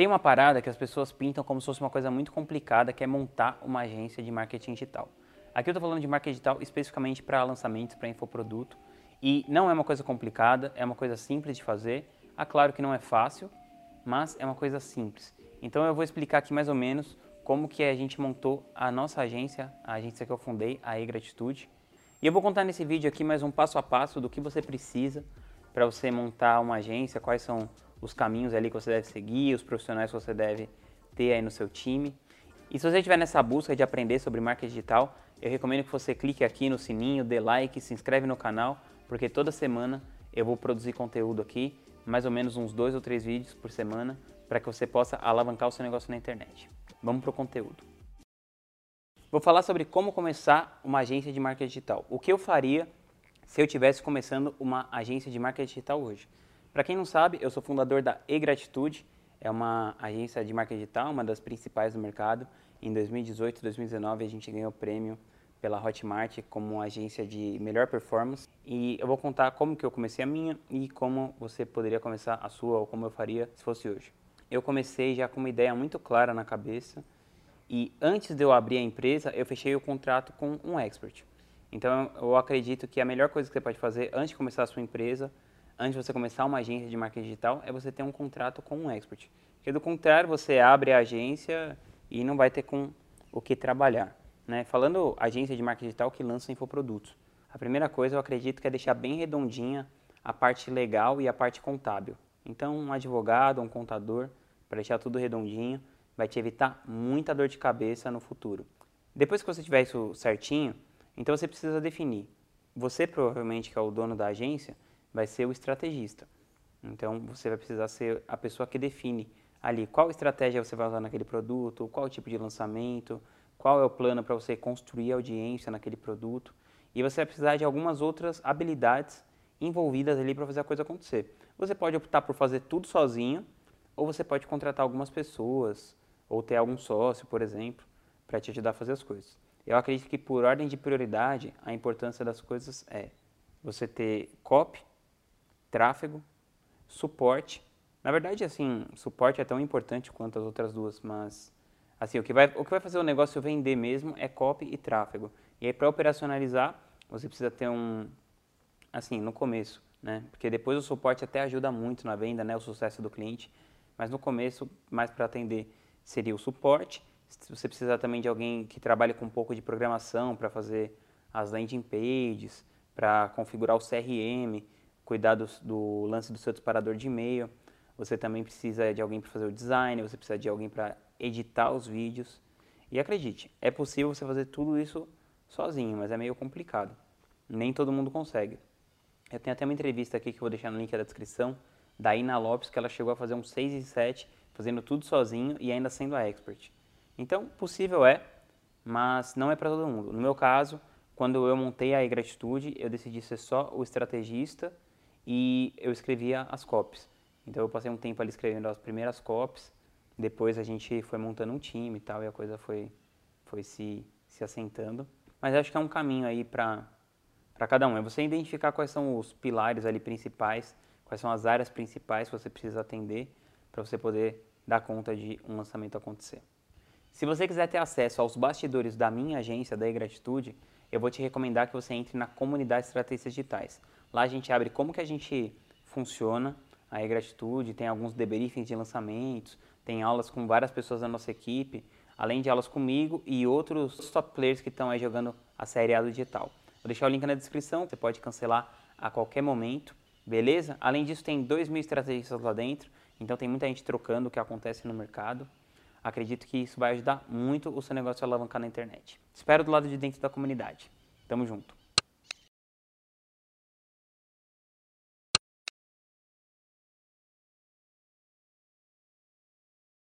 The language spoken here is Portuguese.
Tem uma parada que as pessoas pintam como se fosse uma coisa muito complicada, que é montar uma agência de marketing digital. Aqui eu estou falando de marketing digital especificamente para lançamentos, para infoproduto. E não é uma coisa complicada, é uma coisa simples de fazer. Ah, claro que não é fácil, mas é uma coisa simples. Então eu vou explicar aqui mais ou menos como que a gente montou a nossa agência, a agência que eu fundei, a E-Gratitude. E eu vou contar nesse vídeo aqui mais um passo a passo do que você precisa para você montar uma agência, quais são os caminhos ali que você deve seguir, os profissionais que você deve ter aí no seu time. E se você estiver nessa busca de aprender sobre marketing digital, eu recomendo que você clique aqui no sininho, dê like, se inscreve no canal, porque toda semana eu vou produzir conteúdo aqui, mais ou menos uns dois ou três vídeos por semana, para que você possa alavancar o seu negócio na internet. Vamos para o conteúdo. Vou falar sobre como começar uma agência de marketing digital. O que eu faria se eu estivesse começando uma agência de marketing digital hoje? Para quem não sabe, eu sou fundador da E-Gratitude, é uma agência de marketing digital, uma das principais do mercado. Em 2018 e 2019 a gente ganhou o prêmio pela Hotmart como agência de melhor performance. E eu vou contar como que eu comecei a minha e como você poderia começar a sua ou como eu faria se fosse hoje. Eu comecei já com uma ideia muito clara na cabeça e antes de eu abrir a empresa, eu fechei o contrato com um expert. Então eu acredito que a melhor coisa que você pode fazer antes de começar a sua empresa antes de você começar uma agência de marketing digital, é você ter um contrato com um expert. Porque do contrário, você abre a agência e não vai ter com o que trabalhar. Né? Falando agência de marketing digital que lança infoprodutos. A primeira coisa eu acredito que é deixar bem redondinha a parte legal e a parte contábil. Então, um advogado, um contador, para deixar tudo redondinho, vai te evitar muita dor de cabeça no futuro. Depois que você tiver isso certinho, então você precisa definir. Você provavelmente que é o dono da agência, vai ser o estrategista. Então você vai precisar ser a pessoa que define ali qual estratégia você vai usar naquele produto, qual tipo de lançamento, qual é o plano para você construir audiência naquele produto. E você vai precisar de algumas outras habilidades envolvidas ali para fazer a coisa acontecer. Você pode optar por fazer tudo sozinho, ou você pode contratar algumas pessoas, ou ter algum sócio, por exemplo, para te ajudar a fazer as coisas. Eu acredito que por ordem de prioridade, a importância das coisas é você ter copy, tráfego, suporte. Na verdade, assim, suporte é tão importante quanto as outras duas, mas assim, o que vai, o que vai fazer o negócio vender mesmo é copy e tráfego. E aí, para operacionalizar, você precisa ter um, assim, no começo, né? Porque depois o suporte até ajuda muito na venda, né? O sucesso do cliente. Mas no começo, mais para atender, seria o suporte. Você precisa também de alguém que trabalhe com um pouco de programação para fazer as landing pages, para configurar o CRM, cuidar do, do lance do seu disparador de e-mail. Você também precisa de alguém para fazer o design, você precisa de alguém para editar os vídeos. E acredite, é possível você fazer tudo isso sozinho, mas é meio complicado. Nem todo mundo consegue. Eu tenho até uma entrevista aqui que eu vou deixar no link da descrição, da Ina Lopes, que ela chegou a fazer um 6 e 7, fazendo tudo sozinho e ainda sendo a expert. Então, possível é, mas não é para todo mundo. No meu caso, quando eu montei a e-gratitude, eu decidi ser só o estrategista e eu escrevia as copies. Então eu passei um tempo ali escrevendo as primeiras copies, depois a gente foi montando um time e tal, e a coisa foi, foi se, se assentando. Mas acho que é um caminho aí para cada um, é você identificar quais são os pilares ali principais, quais são as áreas principais que você precisa atender para você poder dar conta de um lançamento acontecer. Se você quiser ter acesso aos bastidores da minha agência, da E-Gratitude, eu vou te recomendar que você entre na comunidade Estratégias Digitais. Lá a gente abre como que a gente funciona a e-gratitude, tem alguns debriefings de lançamentos, tem aulas com várias pessoas da nossa equipe, além de aulas comigo e outros top players que estão aí jogando a série A do digital. Vou deixar o link na descrição, você pode cancelar a qualquer momento, beleza? Além disso, tem 2 mil estrategistas lá dentro, então tem muita gente trocando o que acontece no mercado. Acredito que isso vai ajudar muito o seu negócio a alavancar na internet. Espero do lado de dentro da comunidade. Tamo junto.